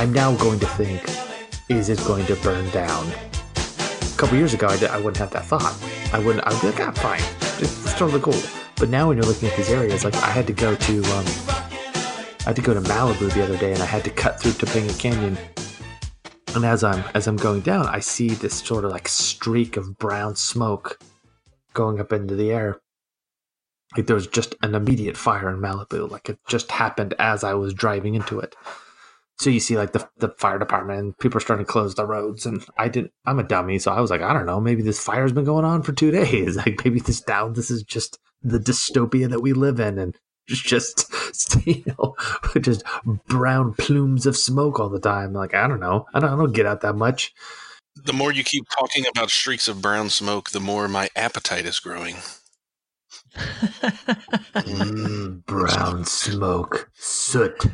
I'm now going to think, is it going to burn down? A couple years ago, I, I wouldn't have that thought. I wouldn't. I'd be like, ah, fine, it's totally cool. But now when you're looking at these areas, like I had to go to, um, I had to go to Malibu the other day, and I had to cut through Topanga Canyon. And as I'm as I'm going down, I see this sort of like streak of brown smoke going up into the air. Like there was just an immediate fire in Malibu. Like it just happened as I was driving into it. So you see like the, the fire department and people are starting to close the roads. And I didn't, I'm a dummy. So I was like, I don't know, maybe this fire's been going on for two days. Like maybe this down, this is just the dystopia that we live in. And just, you know, just brown plumes of smoke all the time. Like, I don't know. I don't, I don't get out that much. The more you keep talking about streaks of brown smoke, the more my appetite is growing. mm, brown smoke, soot.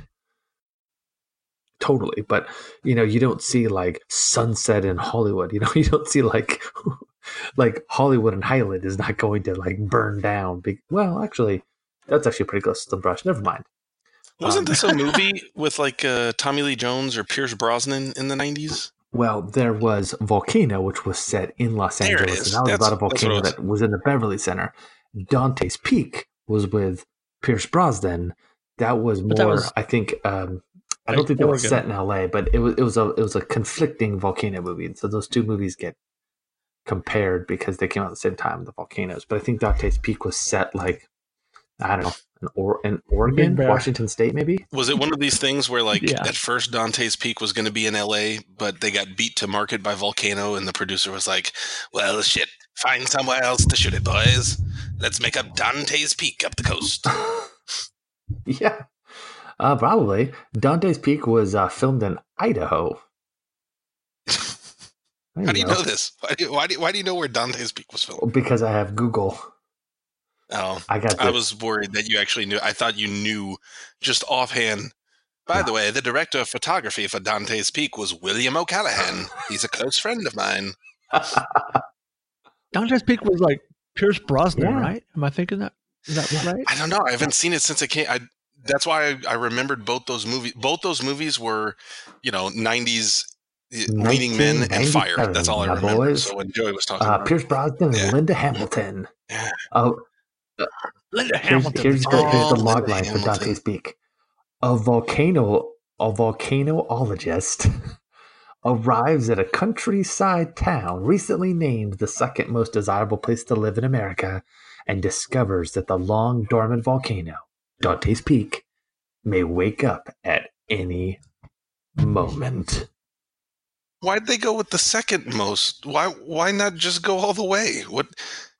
Totally, but you know, you don't see like sunset in Hollywood. You know, you don't see like like Hollywood and Highland is not going to like burn down. Be- well, actually, that's actually pretty close to the brush. Never mind. Wasn't um, this a movie with like uh, Tommy Lee Jones or Pierce Brosnan in the nineties? Well, there was Volcano, which was set in Los there Angeles, and that was that's, about a volcano was. that was in the Beverly Center. Dante's Peak was with Pierce Brosnan. That was more, that was, I think. Um, I don't think that was set in L.A., but it was it was a it was a conflicting volcano movie, and so those two movies get compared because they came out at the same time, the volcanoes. But I think Dante's Peak was set like I don't know, in, or- in Oregon, Washington State, maybe. Was it one of these things where, like, yeah. at first Dante's Peak was going to be in L.A., but they got beat to market by Volcano, and the producer was like, "Well, shit, find somewhere else to shoot it, boys. Let's make up Dante's Peak up the coast." yeah, uh, probably. Dante's Peak was uh, filmed in Idaho. How do you know, know this? Why do you, why, do you, why do you know where Dante's Peak was filmed? Because I have Google. Oh, I got. I was worried that you actually knew. I thought you knew just offhand. By the way, the director of photography for Dante's Peak was William O'Callaghan. He's a close friend of mine. Dante's Peak was like Pierce Brosnan, yeah. right? Am I thinking that? Is that right? I don't know. I haven't seen it since it came. I that's why I, I remembered both those movies. Both those movies were, you know, '90s leading men and fire. That's all I remember. Boys. So when Joey was talking, uh, Pierce Brosnan yeah. and Linda Hamilton. Yeah. Oh, Linda Hamilton. Here's, here's, the, here's the log line for Dante's Peak. A volcano, a volcanoologist arrives at a countryside town recently named the second most desirable place to live in America and discovers that the long dormant volcano, Dante's Peak, may wake up at any moment. Why'd they go with the second most? Why why not just go all the way? What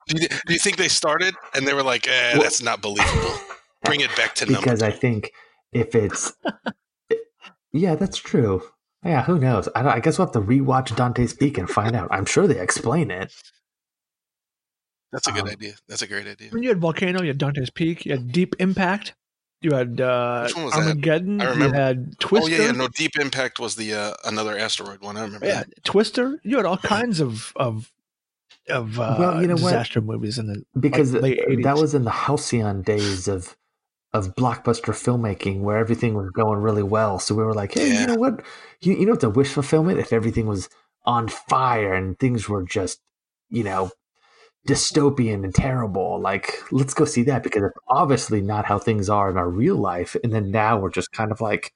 do you, do you think they started and they were like, eh, well, that's not believable. Bring it back to them. because I think if it's yeah, that's true. Yeah, who knows? I, I, guess we'll have to rewatch Dante's Peak and find out. I'm sure they explain it. That's a good um, idea. That's a great idea. When you had Volcano, you had Dante's Peak, you had Deep Impact, you had uh, Armageddon, I remember. you had Twister. Oh yeah, yeah, no, Deep Impact was the uh, another asteroid one. I remember. Yeah, that. Twister. You had all kinds of of of uh, well, you know disaster what? movies in the because like, that was in the halcyon days of of blockbuster filmmaking where everything was going really well. So we were like, hey, yeah. you know what? You, you know it's a wish fulfillment if everything was on fire and things were just, you know, dystopian and terrible. Like, let's go see that because it's obviously not how things are in our real life. And then now we're just kind of like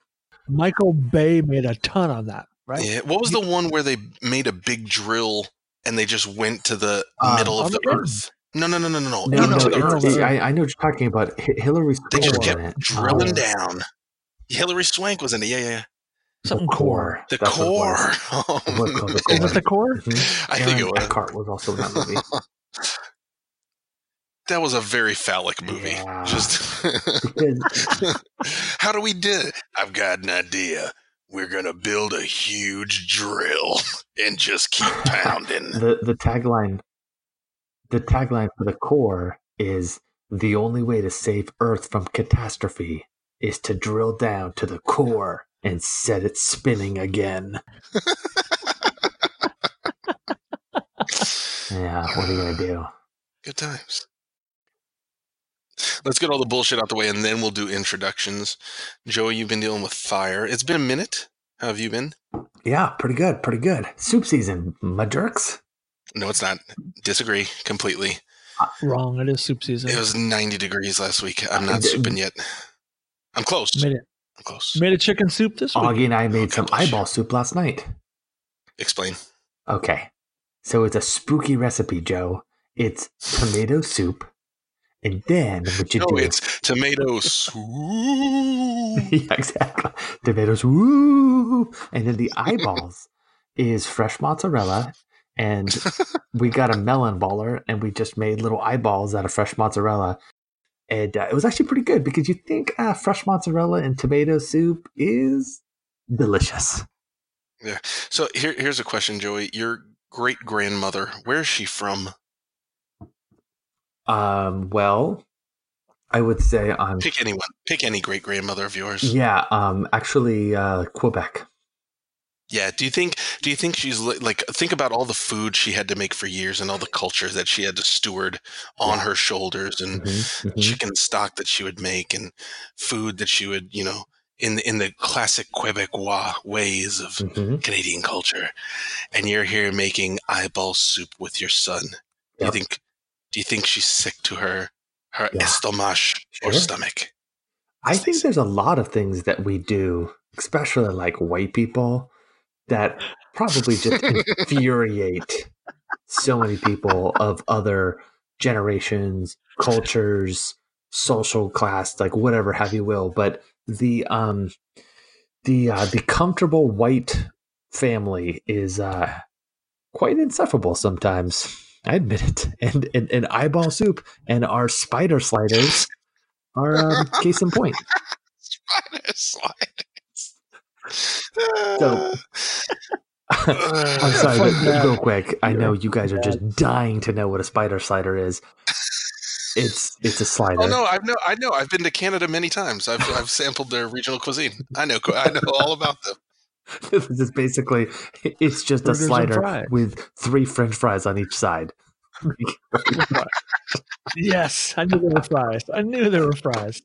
Michael Bay made a ton on that, right? Yeah. What was the one where they made a big drill and they just went to the um, middle of the earth. No, no, no, no, no, no. no, no it, I, I, know what you're talking about. Hilary Swank. They just kept drilling um, down. Hilary Swank was in it. Yeah, yeah. Something the core. The core. The core. Is it the core? Mm-hmm. I Aaron think it was. Eckhart was also in that movie. that was a very phallic movie. Yeah. Just how do we do it? I've got an idea we're gonna build a huge drill and just keep pounding. the the tagline the tagline for the core is the only way to save Earth from catastrophe is to drill down to the core and set it spinning again. yeah, what are you gonna do? Good times. Let's get all the bullshit out the way and then we'll do introductions. Joey, you've been dealing with fire. It's been a minute. How have you been? Yeah, pretty good, pretty good. Soup season, my jerks. No, it's not. Disagree completely. Uh, wrong. It is soup season. It was 90 degrees last week. I'm not souping yet. I'm close. Made it. I'm close. Made a chicken soup this week. Augie and I made some eyeball soup last night. Explain. Okay. So it's a spooky recipe, Joe. It's tomato soup. And then what you no, do? it's tomato soup. yeah, exactly. Tomato soup. And then the eyeballs is fresh mozzarella. And we got a melon baller and we just made little eyeballs out of fresh mozzarella. And uh, it was actually pretty good because you think uh, fresh mozzarella and tomato soup is delicious. Yeah. So here, here's a question, Joey. Your great grandmother, where is she from? Um, well, I would say I'm pick anyone. Pick any great grandmother of yours. Yeah, um, actually, uh, Quebec. Yeah. Do you think? Do you think she's like? Think about all the food she had to make for years, and all the culture that she had to steward on yeah. her shoulders, and mm-hmm, mm-hmm. chicken stock that she would make, and food that she would, you know, in in the classic Quebecois ways of mm-hmm. Canadian culture, and you're here making eyeball soup with your son. Yep. Do you think? Do you think she's sick to her her yeah. stomach sure. or stomach? I think there's a lot of things that we do, especially like white people, that probably just infuriate so many people of other generations, cultures, social class, like whatever have you will. But the um the uh, the comfortable white family is uh quite insufferable sometimes. I admit it. And and, and eyeball soup and our spider sliders are um, case in point. spider sliders. So I'm sorry, but real quick. I know you guys are just dying to know what a spider slider is. It's it's a slider. Oh no, I've no, I know. I've been to Canada many times. I've I've sampled their regional cuisine. I know I know all about them. this is basically it's just Burgers a slider with three French fries on each side. yes, I knew there were fries. I knew there were fries.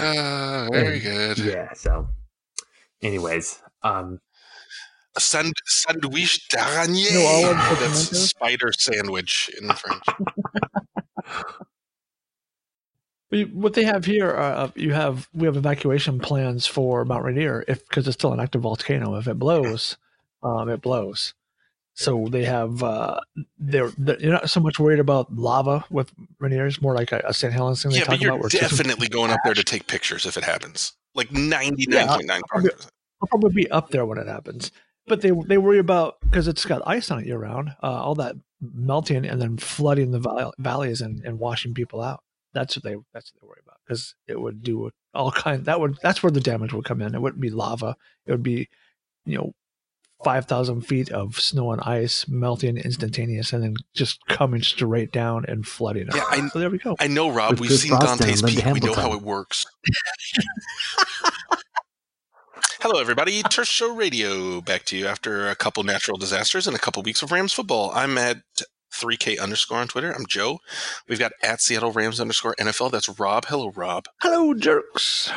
Uh, very and, good. Yeah. So, anyways, um, Sand, sandwich d'araignée. No, That's spider sandwich in French. what they have here, uh, uh, you have we have evacuation plans for Mount Rainier if because it's still an active volcano. If it blows, um, it blows. So they have uh, they're, they're, you're not so much worried about lava with Rainier. It's more like a, a St. Helens thing. Yeah, but you're definitely going up there to take pictures if it happens. Like ninety nine point nine percent. I'll probably be up there when it happens. But they they worry about because it's got ice on it year round, uh, all that melting and then flooding the valleys and, and washing people out. That's what they that's what they worry about because it would do all kind. That would that's where the damage would come in. It wouldn't be lava. It would be, you know, five thousand feet of snow and ice melting instantaneous and then just coming straight down and flooding. Yeah, I, so there we go. I know, Rob. With we've seen Dante's Peak. We know how it works. Hello, everybody. Turf Show Radio back to you after a couple natural disasters and a couple weeks of Rams football. I'm at 3K underscore on Twitter. I'm Joe. We've got at Seattle Rams underscore NFL. That's Rob. Hello, Rob. Hello, jerks.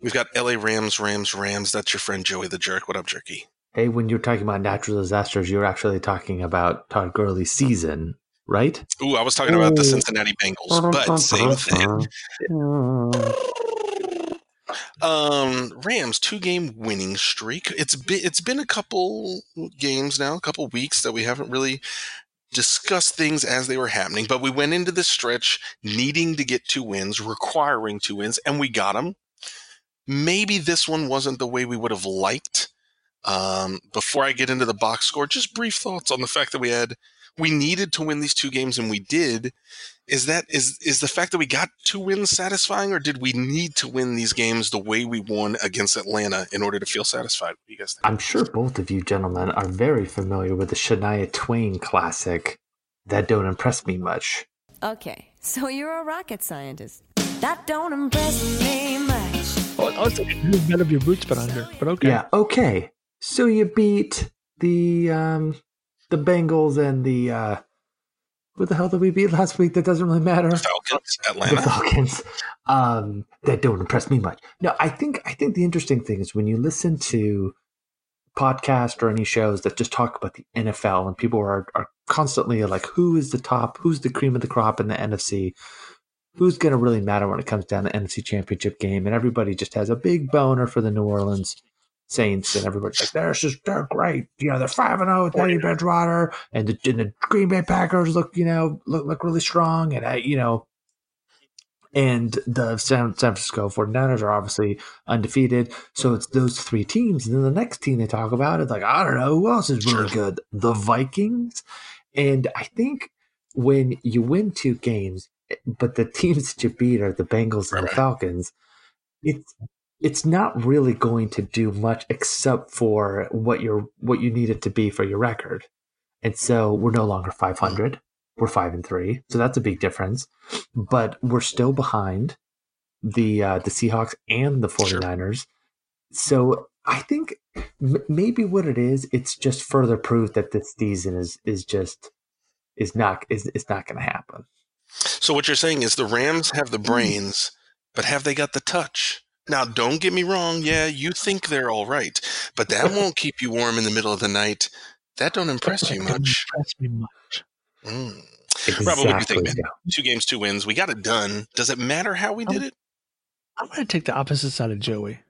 We've got LA Rams, Rams, Rams. That's your friend Joey the Jerk. What up, Jerky? Hey, when you're talking about natural disasters, you're actually talking about Todd Gurley's season, right? Ooh, I was talking about the Cincinnati Bengals, but same thing. Um, Rams two game winning streak. It's been it's been a couple games now, a couple weeks that we haven't really discussed things as they were happening, but we went into this stretch needing to get two wins, requiring two wins, and we got them. Maybe this one wasn't the way we would have liked. Um, before I get into the box score, just brief thoughts on the fact that we had we needed to win these two games and we did. Is that is is the fact that we got two wins satisfying, or did we need to win these games the way we won against Atlanta in order to feel satisfied? What do you guys think? I'm sure both of you gentlemen are very familiar with the Shania Twain classic that don't impress me much. Okay, so you're a rocket scientist. That don't impress me much. Oh, oh it's none of your boots but under, but okay. Yeah, okay. So you beat the um, the Bengals and the uh, what the hell did we beat last week? That doesn't really matter. Falcons, Atlanta. The Falcons. Um, that don't impress me much. No, I think I think the interesting thing is when you listen to podcasts or any shows that just talk about the NFL and people are are constantly like, who is the top? Who's the cream of the crop in the NFC? Who's going to really matter when it comes down to the NFC Championship game? And everybody just has a big boner for the New Orleans Saints, and everybody's like, they're just they're great. You know, they're five and zero with Teddy Bridgewater, and the, and the Green Bay Packers look, you know, look look really strong, and I, you know, and the San, San Francisco 49ers are obviously undefeated. So it's those three teams. And then the next team they talk about is like, I don't know who else is really good. The Vikings. And I think when you win two games, eh, but the teams that you beat are the Bengals and right. the Falcons, it's it's not really going to do much except for what you're what you need it to be for your record. And so we're no longer 500. We're 5 and 3. So that's a big difference. But we're still behind the uh, the Seahawks and the 49ers. Sure. So I think m- maybe what it is, it's just further proof that this season is is just is not is is not going to happen. So what you're saying is the Rams have the hmm. brains, but have they got the touch? Now, don't get me wrong. Yeah, you think they're all right, but that won't keep you warm in the middle of the night. That don't impress you much. Impress me much. Mm. Exactly, Rob, what do you think, man? Two games, two wins. We got it done. Does it matter how we did it? I'm going to take the opposite side of Joey.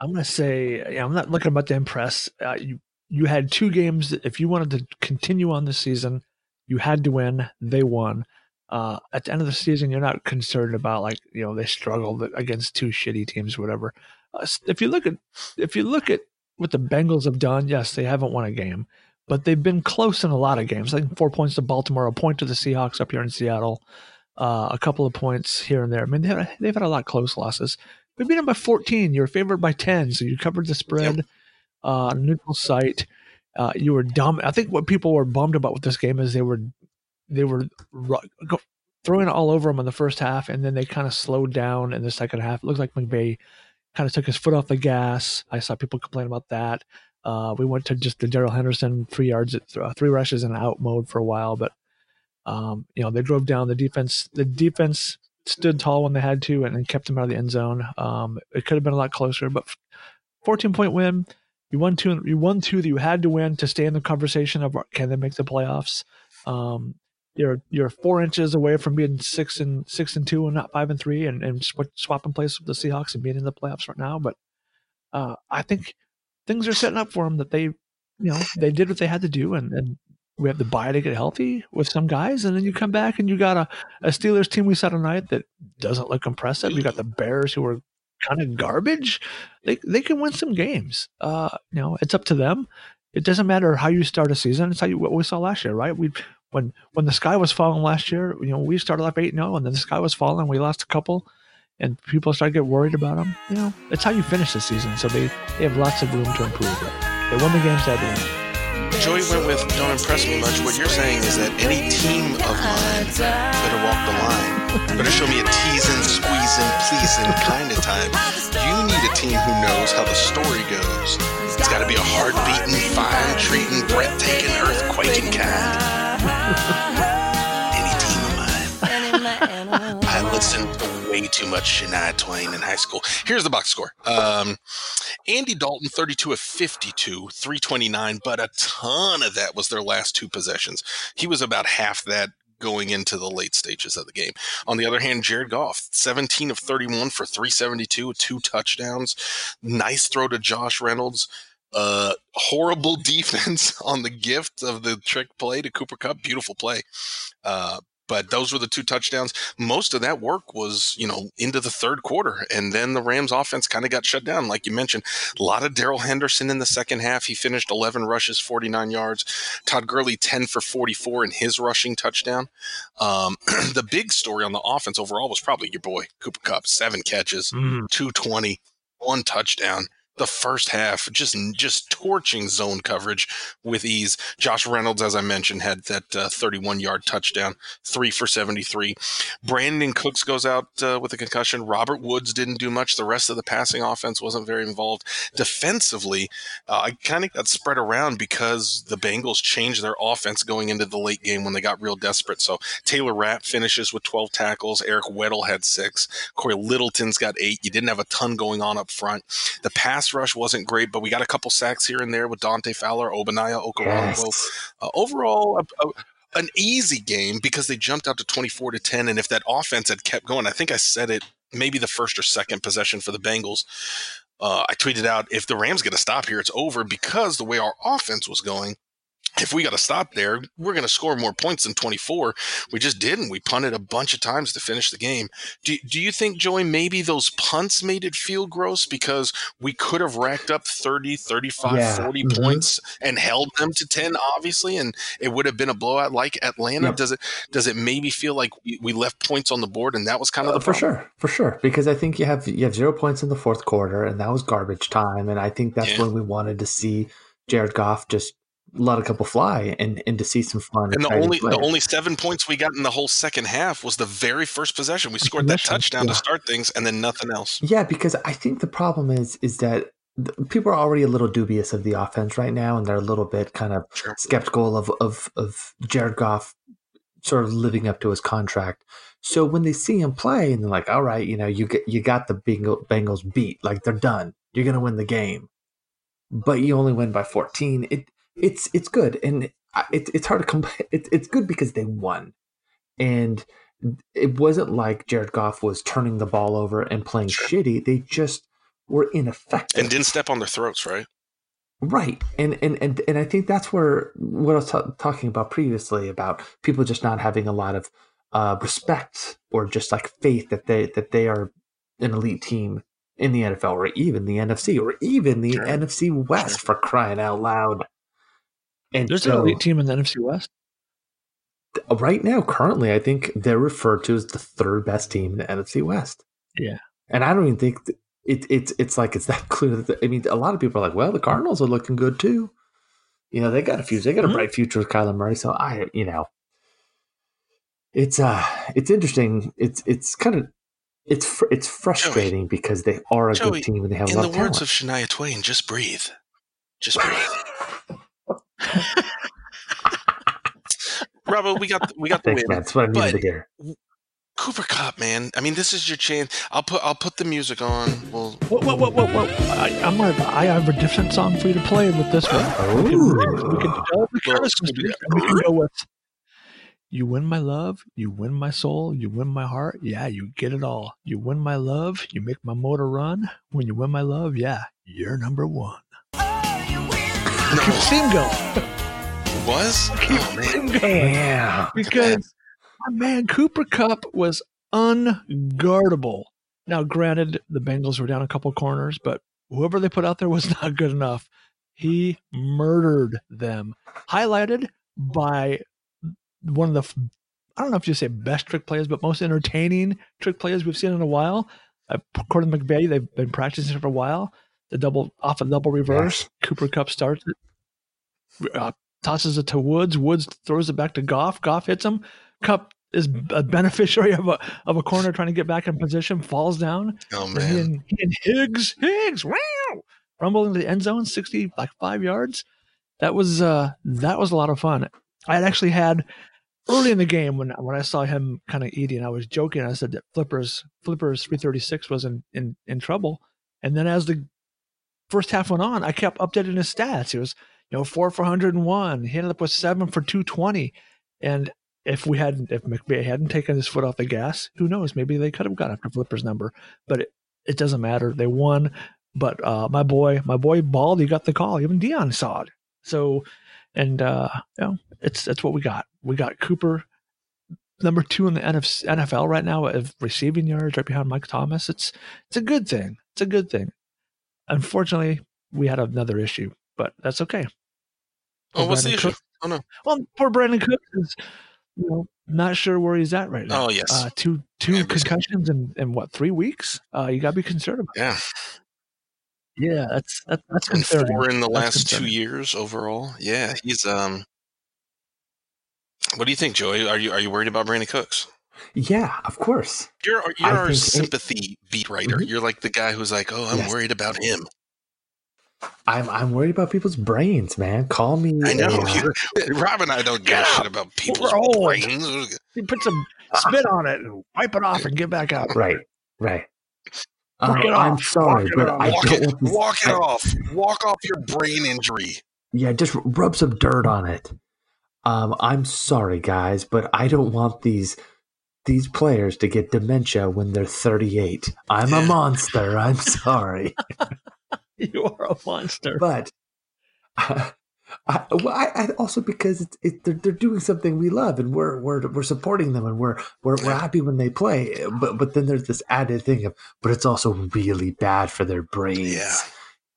I'm going to say, yeah, I'm not looking about to impress. Uh, you you had two games that if you wanted to continue on the season, you had to win. They won uh, at the end of the season, you're not concerned about like you know they struggled against two shitty teams, whatever. Uh, if you look at if you look at what the Bengals have done, yes, they haven't won a game, but they've been close in a lot of games. I think four points to Baltimore, a point to the Seahawks up here in Seattle, uh, a couple of points here and there. I mean, they've, they've had a lot of close losses. We beat them by 14. You're favored by 10, so you covered the spread. Yep. Uh, neutral site. Uh, you were dumb. I think what people were bummed about with this game is they were they were throwing it all over them in the first half, and then they kind of slowed down in the second half. It looks like McVay kind of took his foot off the gas. I saw people complain about that. Uh, we went to just the Darrell Henderson three yards, uh, three rushes in out mode for a while, but um, you know they drove down the defense. The defense stood tall when they had to, and, and kept them out of the end zone. Um, it could have been a lot closer, but 14 point win. You won two. You won two that you had to win to stay in the conversation of can they make the playoffs. Um, you're you're four inches away from being six and six and two and not five and three and, and sw- swapping places with the Seahawks and being in the playoffs right now. But uh, I think things are setting up for them that they you know they did what they had to do and, and we have the buy to get healthy with some guys and then you come back and you got a, a Steelers team we saw tonight that doesn't look impressive. You got the Bears who are kind of garbage. They they can win some games. Uh, you know, it's up to them. It doesn't matter how you start a season. It's how you, what we saw last year, right? We when when the sky was falling last year, you know, we started off eight 0 and then the sky was falling. We lost a couple, and people started to get worried about them. You know, it's how you finish the season. So they they have lots of room to improve. They won the games that they won. Joey went with "Don't impress me much." What you're saying is that any team of mine better walk the line, better show me a teasing, squeezing, pleasing kind of time. You need a team who knows how the story goes. It's got to be a heart beating, fine treating, breathtaking, earthquaking kind. Any team of mine. I listened to way too much Shania Twain in high school. Here's the box score. Um, Andy Dalton, 32 of 52, 329, but a ton of that was their last two possessions. He was about half that going into the late stages of the game. On the other hand, Jared Goff, 17 of 31 for 372, two touchdowns. Nice throw to Josh Reynolds uh, horrible defense on the gift of the trick play to Cooper Kupp. Beautiful play. Uh, but those were the two touchdowns. Most of that work was, you know, into the third quarter. And then the Rams offense kind of got shut down. Like you mentioned, a lot of Darrell Henderson in the second half. He finished 11 rushes, 49 yards. Todd Gurley, 10 for 44 in his rushing touchdown. Um, the big story on the offense overall was probably your boy, Cooper Kupp, seven catches, mm. 220, one touchdown the first half, just just torching zone coverage with ease. Josh Reynolds, as I mentioned, had that uh, 31 yard touchdown, three for 73. Brandin Cooks goes out uh, with a concussion. Robert Woods didn't do much. The rest of the passing offense wasn't very involved. Defensively, uh, I kind of got spread around because the Bengals changed their offense going into the late game when they got real desperate. So Taylor Rapp finishes with 12 tackles. Eric Weddle had six. Cory Littleton's got eight. You didn't have a ton going on up front. The pass pass rush wasn't great, but we got a couple sacks here and there with Dante Fowler, Ogbonnia, Okoronkwo. Yes. Uh, overall, a, a, an easy game because they jumped out to 24 to 10. And if that offense had kept going, I think I said it maybe the first or second possession for the Bengals. Uh, I tweeted out if the Rams get a stop here, it's over because the way our offense was going if we got to stop there, we're going to score more points than 24. We just didn't. We punted a bunch of times to finish the game. Do, do you think, Joey, maybe those punts made it feel gross because we could have racked up 30, 35, yeah. 40 mm-hmm. points and held them to 10, obviously, and it would have been a blowout like Atlanta? Yep. Does it does it maybe feel like we, we, left points on the board and that was kind of uh, the For sure, for sure. Because I think you have you have zero points in the fourth quarter and that was garbage time. And I think that's yeah. when we wanted to see Jared Goff just let a couple fly and, and to see some fun. And the only the only seven points we got in the whole second half was the very first possession. We scored that touchdown yeah. to start things, and then nothing else. Yeah, because I think the problem is is that people are already a little dubious of the offense right now, and they're a little bit kind of sure. skeptical of of of Jared Goff sort of living up to his contract. So when they see him play, and they're like, "All right, you know, you get you got the Bengals beat, like they're done. You're gonna win the game." But you only win by 14. It it's it's good and it, it's hard to complain. It, it's good because they won, and it wasn't like Jared Goff was turning the ball over and playing sure. shitty. They just were ineffective and didn't step on their throats, right? Right, and and and and I think that's where what I was t- talking about previously about people just not having a lot of uh, respect or just like faith that they that they are an elite team in the NFL or even the NFC or even the sure. NFC West for crying out loud. And there's so, an elite team in the NFC West. Right now, currently, I think they're referred to as the third best team in the NFC West. Yeah, and I don't even think it, it's it's like it's that clear. That the, I mean, a lot of people are like, "Well, the Cardinals are looking good too." You know, they got a future. They got a mm-hmm. bright future with Kyler Murray. So I, you know, it's uh, it's interesting. It's it's kind of it's fr- it's frustrating Joey, because they are a Joey, good team and they have a lot of In the words of Shania Twain, just breathe, just breathe. Bravo, we got we got the Thanks, win. That's what I needed to hear. Cooper Kupp, man. I mean, this is your chance. I'll put I'll put the music on. Well, what what what what? what? I, am gonna, I have a different song for you to play with this one. Oh. We can, we can, we can, oh. we can go with. You win my love, you win my soul, you win my heart. Yeah, you get it all. You win my love, you make my motor run. When you win my love, yeah, you're number one. Single was? Oh, man. Yeah. Because my man Cooper Kupp was unguardable. Now, granted, the Bengals were down a couple corners, but whoever they put out there was not good enough. He murdered them. Highlighted by one of the, I don't know if you say best trick players, but most entertaining trick players we've seen in a while. Uh, according to McVay, they've been practicing for a while. The double off a double reverse. Yes. Cooper Kupp starts it. Uh, tosses it to Woods. Woods throws it back to Goff. Goff hits him. Kupp is a beneficiary of a of a corner trying to get back in position, falls down. Oh man! And, he and Higgs, Higgs, wow, rumble into the end zone, sixty like five yards. That was uh that was a lot of fun. I had actually had early in the game when when I saw him kind of eating, I was joking. I said that Flippers Flippers three thirty six was in, in in trouble, and then as the first half went on, I kept updating his stats. He was you know, four for 101. He ended up with seven for 220. And if we hadn't, if McVay hadn't taken his foot off the gas, who knows? Maybe they could have got after Flipper's number, but it, it doesn't matter. They won. But uh, my boy, my boy Baldy got the call. Even Dion saw it. So, and uh, you know, it's that's what we got. We got Cooper, number two in the NFL right now of receiving yards, right behind Mike Thomas. It's it's a good thing. It's a good thing. Unfortunately, we had another issue, but that's okay. Oh, what's Brandin the issue? Cook. Oh no. Well, poor Brandin Cook is, you know, not sure where he's at right now. Oh yes. Uh, two two concussions in, in what three weeks? Uh, you got to be concerned about. Yeah. Yeah, that's that's that's and four in the that's last two years overall. Yeah, he's um. What do you think, Joey? Are you are you worried about Brandin Cooks? Yeah, of course. You're you're I our sympathy it, beat writer. Mm-hmm. You're like the guy who's like, oh, I'm yes. worried about him. I'm I'm worried about people's brains, man. Call me. I know. Rob and I don't give a shit about people's brains. You put some spit on it and wipe it off and get back out. Right, right. Um, I'm sorry, but I walk don't it, walk it I, off. Walk off your brain injury. Yeah, just rub some dirt on it. Um, I'm sorry, guys, but I don't want these these players to get dementia when they're 38. I'm a monster. I'm sorry. you are a monster. But uh, I, I, also because it's it, they're, they're doing something we love and we're we're we're supporting them and we're we're, we're happy when they play. But but then there's this added thing of but it's also really bad for their brains. Yeah.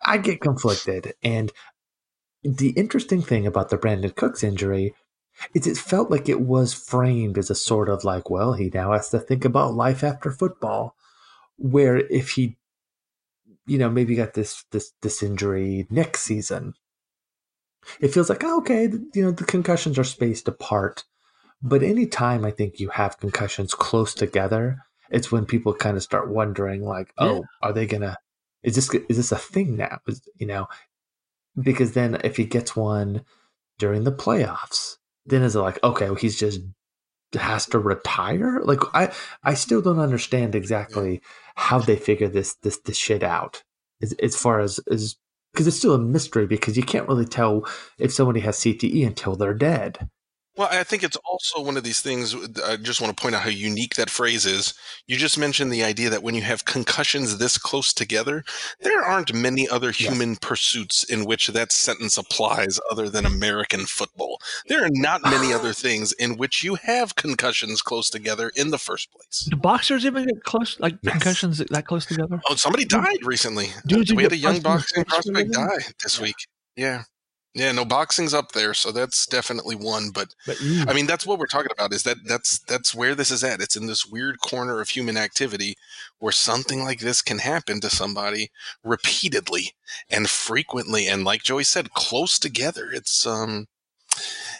I get conflicted. And the interesting thing about the Brandin Cooks injury is it felt like it was framed as a sort of like, well, he now has to think about life after football. Where if he you know, maybe got this this this injury next season. It feels like oh, okay, you know, the concussions are spaced apart. But anytime I think you have concussions close together, it's when people kind of start wondering, like, oh, yeah. are they gonna? Is this is this a thing now? Is, you know, because then if he gets one during the playoffs, then is it like, okay, well, he's just has to retire? Like, I I still don't understand exactly how they figure this this this shit out as, as far as as because it's still a mystery because you can't really tell if somebody has CTE until they're dead. Well, I think it's also one of these things. I just want to point out how unique that phrase is. You just mentioned the idea that when you have concussions this close together, there aren't many other human yes. pursuits in which that sentence applies other than American football. There are not many other things in which you have concussions close together in the first place. Do boxers even get close, like yes. concussions that close together? Oh, somebody died recently. Dude, we had a young boxing prospect die this week. Yeah. Yeah, no, boxing's up there, so that's definitely one. But, but I mean, that's what we're talking about. Is that that's that's where this is at? It's in this weird corner of human activity where something like this can happen to somebody repeatedly and frequently, and like Joey said, close together. It's um,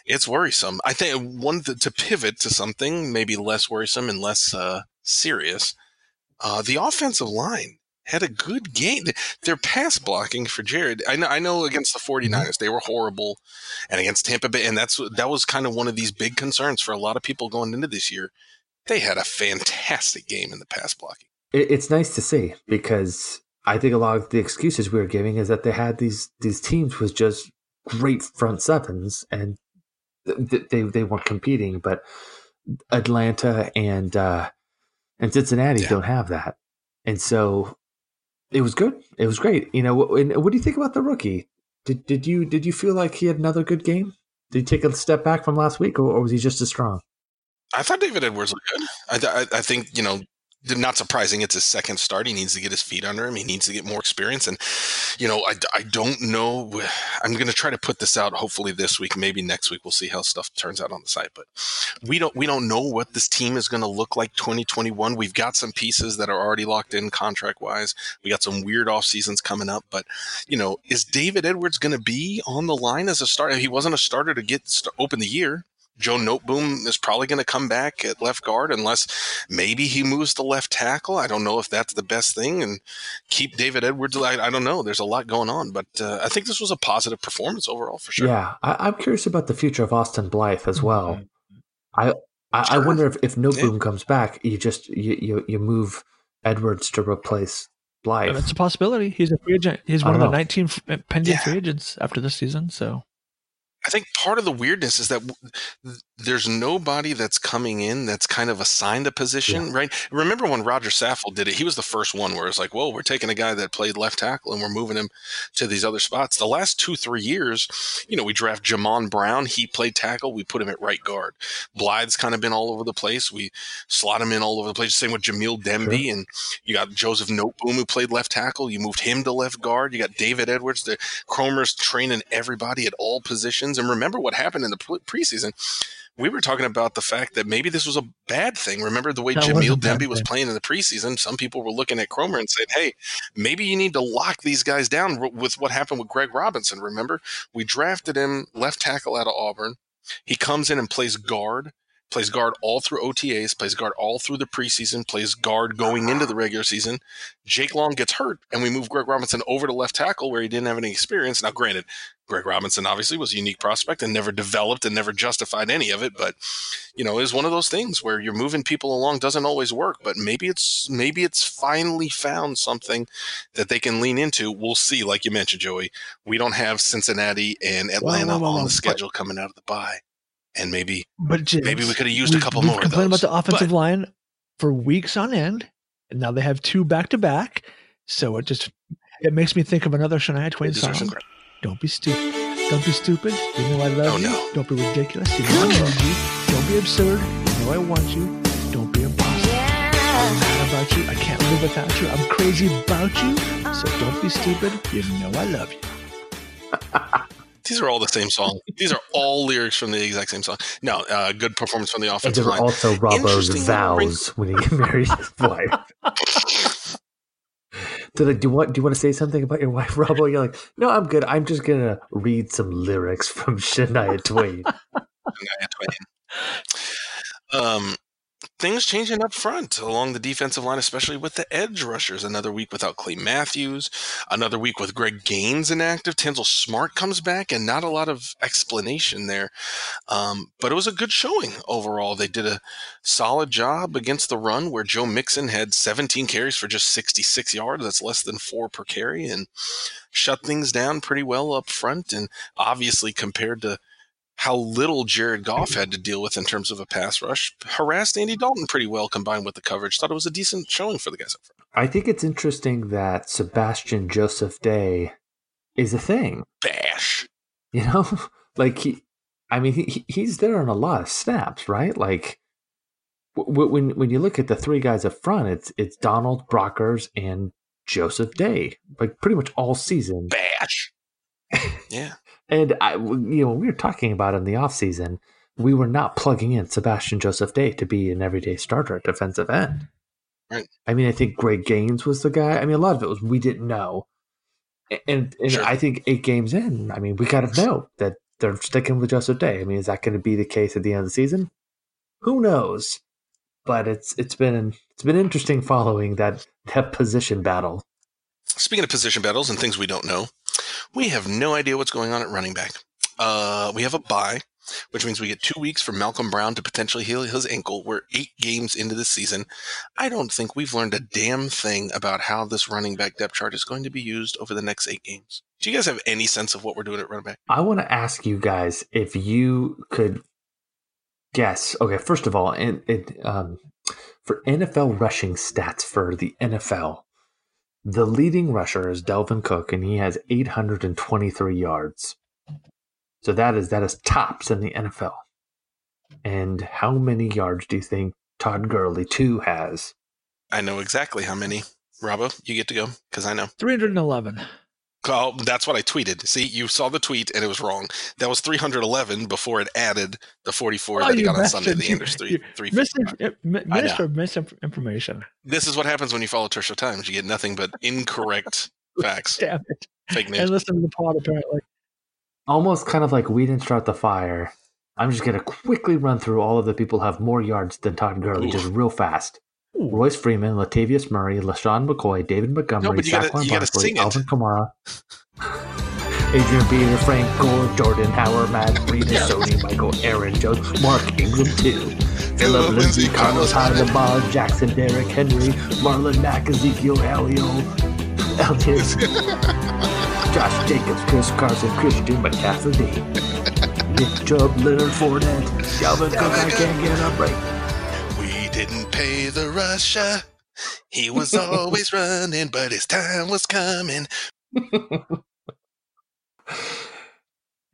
it's worrisome. I think one to, to pivot to something maybe less worrisome and less uh, serious. Uh, the offensive line had a good game. Their pass blocking for Jared, I know, I know against the 49ers, mm-hmm. they were horrible. And against Tampa Bay, and that's that was kind of one of these big concerns for a lot of people going into this year. They had a fantastic game in the pass blocking. It's nice to see because I think a lot of the excuses we were giving is that they had these these teams with just great front sevens and they they weren't competing, but Atlanta and uh, and Cincinnati yeah. don't have that. And so it was good. It was great. You know, what, what do you think about the rookie? Did did you did you feel like he had another good game? Did he take a step back from last week, or, or was he just as strong? I thought David Edwards looked good. I, I, I think you know not surprising. It's his second start. He needs to get his feet under him. He needs to get more experience. And, you know, I, I don't know. I'm going to try to put this out hopefully this week, maybe next week. We'll see how stuff turns out on the site. But we don't we don't know what this team is going to look like 2021. We've got some pieces that are already locked in contract wise. We got some weird off seasons coming up. But, you know, is David Edwards going to be on the line as a starter? He wasn't a starter to get to open the year. Joe Noteboom is probably going to come back at left guard unless maybe he moves to left tackle. I don't know if that's the best thing and keep David Edwards. I, I don't know. There's a lot going on, but uh, I think this was a positive performance overall for sure. Yeah, I, am curious about the future of Austin Blythe as well. Mm-hmm. I I, sure. I, wonder if, if Noteboom yeah. comes back, you just you, you, you move Edwards to replace Blythe. That's a possibility. He's a free agent. He's one of the 19 pending yeah. free agents after this season. So I think part of the weirdness is that there's nobody that's coming in that's kind of assigned a position, yeah. right? Remember when Roger Saffold did it? He was the first one where it's like, "Well, we're taking a guy that played left tackle and we're moving him to these other spots." The last two, three years, you know, we draft Jamon Brown. He played tackle. We put him at right guard. Blythe's kind of been all over the place. We slot him in all over the place. Same with Jamil Demby, sure. and you got Joseph Noteboom who played left tackle. You moved him to left guard. You got David Edwards. The Kromer's training everybody at all positions. And remember what happened in the preseason we were talking about the fact that maybe this was a bad thing. Remember the way that Jamil Demby was playing in the preseason? Some people were looking at Kromer and saying, "Hey, maybe you need to lock these guys down." With what happened with Greg Robinson, remember we drafted him left tackle out of Auburn. He comes in and plays guard plays guard all through OTAs, plays guard all through the preseason, plays guard going into the regular season. Jake Long gets hurt, and we move Greg Robinson over to left tackle where he didn't have any experience. Now, granted, Greg Robinson obviously was a unique prospect and never developed and never justified any of it, but you know, is one of those things where you're moving people along doesn't always work, but maybe it's maybe it's finally found something that they can lean into. We'll see, like you mentioned, Joey. We don't have Cincinnati and Atlanta on the schedule coming out of the bye and maybe but James, maybe we could have used we, a couple more. Complained about the offensive but, line for weeks on end, and now they have two back to back. So it just it makes me think of another Shania Twain song. Don't be stupid. Don't be stupid. You know I love oh, you. No. Don't be ridiculous. You know I love you. Don't be absurd. You know I want you. Don't be impossible. Yeah. I'm mad about you. I can't live without you. I'm crazy about you. So don't be stupid. You know I love you. These are all the same song. These are all lyrics from the exact same song. No, uh, good performance from the offensive line. Also, Robbo's vows when he married his wife. They're like, do you want do you want to say something about your wife, Robbo? You're like, no, I'm good. I'm just gonna read some lyrics from Shania Twain. Shania Twain. Um, things changing up front along the defensive line, especially with the edge rushers. Another week without Clay Matthews, another week with Greg Gaines inactive. Tanzel Smart comes back, and not a lot of explanation there. Um, but it was a good showing overall. They did a solid job against the run, where Joe Mixon had 17 carries for just 66 yards. That's less than four per carry, and shut things down pretty well up front. And obviously, compared to how little Jared Goff had to deal with in terms of a pass rush. Harassed Andy Dalton pretty well combined with the coverage. Thought it was a decent showing for the guys up front. I think it's interesting that Sebastian Joseph Day is a thing. Bash. You know, like he, I mean, he, he's there on a lot of snaps, right? Like when when you look at the three guys up front, it's it's Donald Brockers and Joseph Day, like pretty much all season. Bash. Yeah. And I, you know, we were talking about in the offseason, we were not plugging in Sebastian Joseph Day to be an everyday starter at defensive end. Right. I mean, I think Greg Gaines was the guy. I mean, a lot of it was we didn't know. And, and sure. I think eight games in, I mean, we got to know that they're sticking with Joseph Day. I mean, is that going to be the case at the end of the season? Who knows? But it's it's been it's been interesting following that that position battle. Speaking of position battles and things we don't know, we have no idea what's going on at running back. Uh, we have a bye, which means we get two weeks for Malcolm Brown to potentially heal his ankle. We're eight games into the season. I don't think we've learned a damn thing about how this running back depth chart is going to be used over the next eight games. Do you guys have any sense of what we're doing at running back? I want to ask you guys if you could guess. Okay, first of all, and um, for NFL rushing stats for the NFL, the leading rusher is Dalvin Cook, and he has 823 yards. So that is that is tops in the NFL. And how many yards do you think Todd Gurley too has? I know exactly how many. Robbo, you get to go because I know 311. Oh, that's what I tweeted. See, you saw the tweet and it was wrong. That was 311 before it added the 44 oh, that he got on Sunday. The Anders three three. Minister misinformation. This is what happens when you follow Turf Show Times. You get nothing but incorrect facts. Damn it! Fake news. And listen to the pod apparently. Almost kind of like we didn't start the fire. I'm just gonna quickly run through all of the people who have more yards than Todd Gurley, Ooh. just real fast. Royce Freeman, Latavius Murray, LeSean McCoy, David Montgomery, no, Saquon Barkley, Alvin Kamara, Adrian Peter, Frank Gore, Jordan Howard, Matt Breida, yeah. Sony, Michel, Aaron Jones, Mark Ingram, too. Philip Lindsay, Carlos Hyde, Bob Jackson, Derrick Henry, Marlon Mack, Ezekiel Elliott, Elliott, Josh Jacobs, Chris Carson, Christian McCaffrey, Nick Chubb, Leonard Fournette, Dalvin Cook, I can't get a break didn't pay the Russia. He was always running, but his time was coming.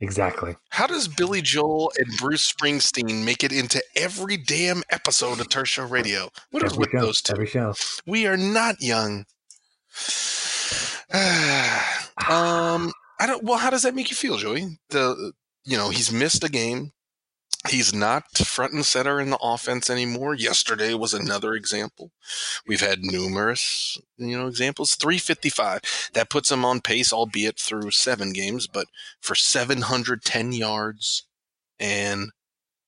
exactly. How does Billy Joel and Bruce Springsteen make it into every damn episode of Turf Show Radio? What every is with show, those two? Every show. We are not young. um, I don't. Well, how does that make you feel, Joey? The you know he's missed a game. He's not front and center in the offense anymore. Yesterday was another example. We've had numerous, you know, examples. 355. That puts him on pace, albeit through seven games, but for 710 yards and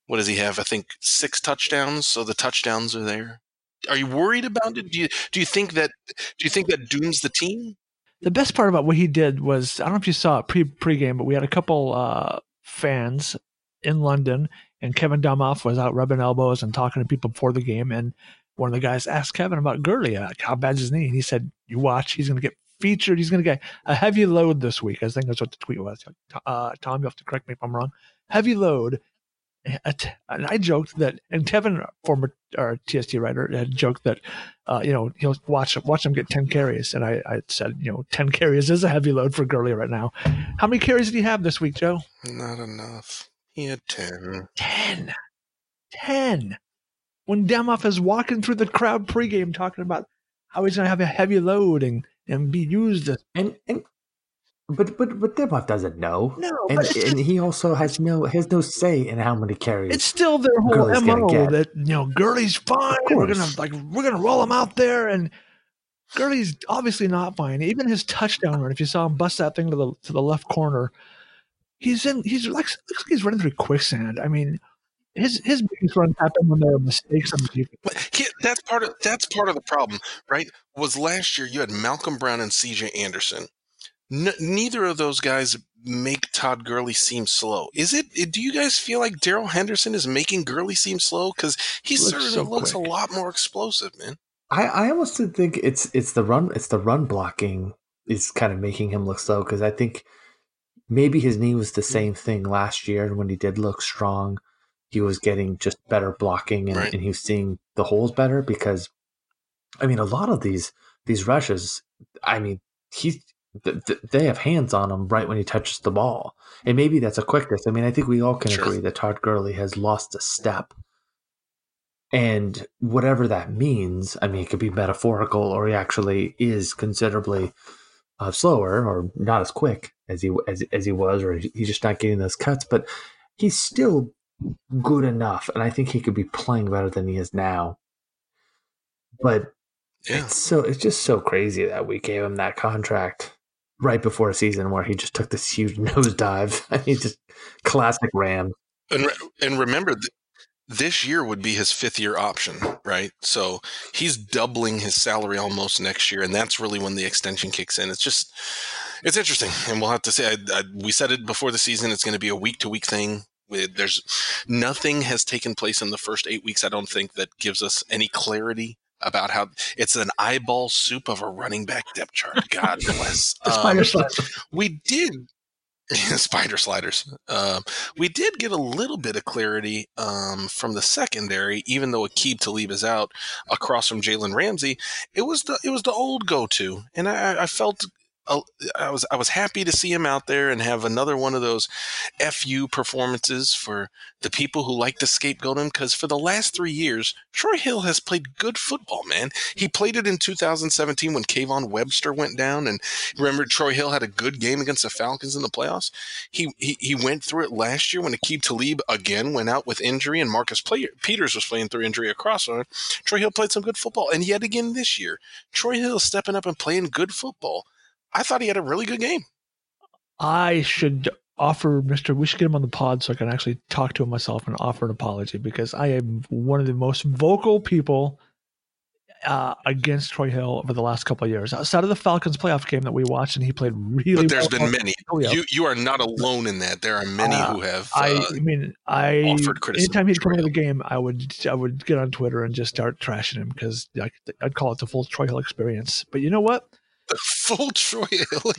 what does he have? I think six touchdowns. So the touchdowns are there. Are you worried about it? Do you do you think that do you think that dooms the team? The best part about what he did was I don't know if you saw it pre pregame, but we had a couple uh, fans in London, and Kevin Demoff was out rubbing elbows and talking to people before the game. And one of the guys asked Kevin about Gurley, like, how bad's his knee? And he said, "You watch, he's going to get featured. He's going to get a heavy load this week." I think that's what the tweet was. Uh, Tom, you have to correct me if I'm wrong. Heavy load. And I joked that, and Kevin, former our TST writer, had joked that, uh, you know, he'll watch watch him get ten carries, and I, I said, you know, ten carries is a heavy load for Gurley right now. How many carries did he have this week, Joe? Not enough. He had 10. 10. 10. When Demoff is walking through the crowd pregame talking about how he's going to have a heavy load and, and be used. As- and, and but but but Demoff doesn't know. No, and, just, and he also has no has no say in how many carries. It's still their whole Gurley's mo that you know Gurley's fine. We're gonna like we're gonna roll him out there, and Gurley's obviously not fine. Even his touchdown run, if you saw him bust that thing to the to the left corner, he's in. He's like looks like he's running through quicksand. I mean, his his biggest runs happen when there are mistakes on the defense. He, that's part of that's part of the problem, right? Was last year you had Malcolm Brown and C.J. Anderson. N- neither of those guys make Todd Gurley seem slow. Is it? Do you guys feel like Darrell Henderson is making Gurley seem slow? Because he looks certainly so looks quick. a lot more explosive, man. I, I almost think it's it's the run it's the run blocking is kind of making him look slow because I think maybe his knee was the same thing last year and when he did look strong he was getting just better blocking and, right. and he was seeing the holes better because i mean a lot of these these rushes i mean he th- th- they have hands on him right when he touches the ball and maybe that's a quickness i mean i think we all can sure. agree that todd Gurley has lost a step and whatever that means i mean it could be metaphorical or he actually is considerably uh, slower or not as quick as he as, as he was, or he's just not getting those cuts. But he's still good enough, and I think he could be playing better than he is now. But yeah. it's so it's just so crazy that we gave him that contract right before a season where he just took this huge nosedive. I mean, just classic Ram. And and remember, this year would be his fifth year option, right? So he's doubling his salary almost next year, and that's really when the extension kicks in. It's just, it's interesting, and we'll have to say. I, I, we said it before the season; it's going to be a week to week thing. There's nothing has taken place in the first eight weeks. I don't think that gives us any clarity about how it's an eyeball soup of a running back depth chart. God bless. um, we did spider sliders. Um, we did get a little bit of clarity um, from the secondary, even though Aqib Talib is out across from Jalen Ramsey. It was the it was the old go to, and I, I felt I was I was happy to see him out there and have another one of those fu performances for the people who like to scapegoat him because for the last three years Troy Hill has played good football man. He played it in 2017 when Kayvon Webster went down and remember Troy Hill had a good game against the Falcons in the playoffs? He he, he went through it last year when Aqib Talib again went out with injury and Marcus Peters was playing through injury across on Troy Hill played some good football. And yet again this year Troy Hill is stepping up and playing good football I thought he had a really good game. I should offer Mr. We should get him on the pod so I can actually talk to him myself and offer an apology because I am one of the most vocal people uh, against Troy Hill over the last couple of years. Outside of the Falcons playoff game that we watched, and he played really. But there's well. been many. You you are not alone in that. There are many uh, who have. Uh, I, I mean, I offered criticism. Anytime he'd come into the game, I would I would get on Twitter and just start trashing him because I'd call it the full Troy Hill experience. But you know what? The full Troy Hill.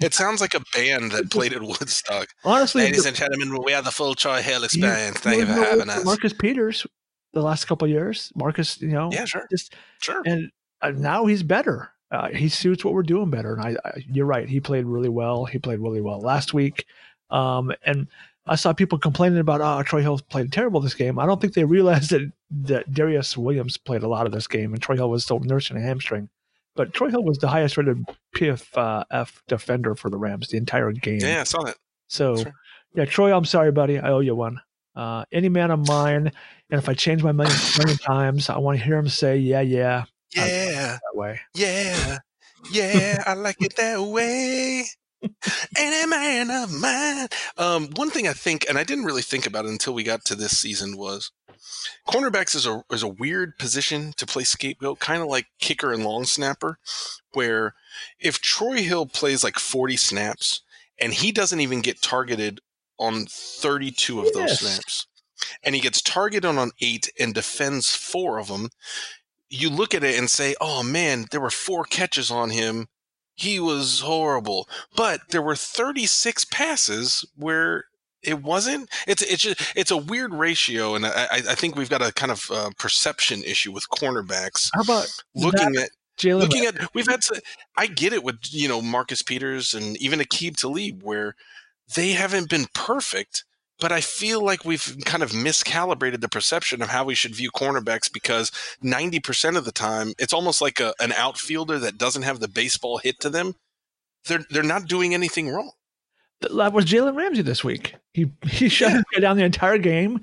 It sounds like a band that played at Woodstock. Honestly, ladies the, and gentlemen, we are the full Troy Hill experience. Thank you for having us. Marcus Peters, the last couple years, Marcus, you know, yeah, sure, just sure, and uh, now he's better. Uh, he suits what we're doing better. And I, I, you're right. He played really well. He played really well last week. Um, and I saw people complaining about, oh, Troy Hill played terrible this game. I don't think they realized that, that Darious Williams played a lot of this game, and Troy Hill was still nursing a hamstring. But Troy Hill was the highest rated PFF defender for the Rams the entire game. Yeah, I saw that. So, right. yeah, Troy, I'm sorry, buddy. I owe you one. Uh, any man of mine, and if I change my mind a million times, I want to hear him say, "Yeah, yeah, yeah, that way." Yeah, yeah, I like it that way. Any man of mine. Um, one thing I think, and I didn't really think about it until we got to this season, was cornerbacks is a is a weird position to play scapegoat, kind of like kicker and long snapper, where if Troy Hill plays like 40 snaps and he doesn't even get targeted on 32 of those snaps, and he gets targeted on eight and defends four of them, you look at it and say, "Oh man, there were four catches on him." He was horrible, but there were 36 passes where it wasn't. It's it's just, it's a weird ratio, and I, I think we've got a kind of uh, perception issue with cornerbacks. How about looking at Jalen looking at we've had I get it with you know Marcus Peters and even Aqib Talib where they haven't been perfect, but I feel like we've kind of miscalibrated the perception of how we should view cornerbacks because 90% of the time it's almost like a, an outfielder that doesn't have the baseball hit to them. They're they're not doing anything wrong that was Jalen Ramsey this week. He he shut him down the entire game.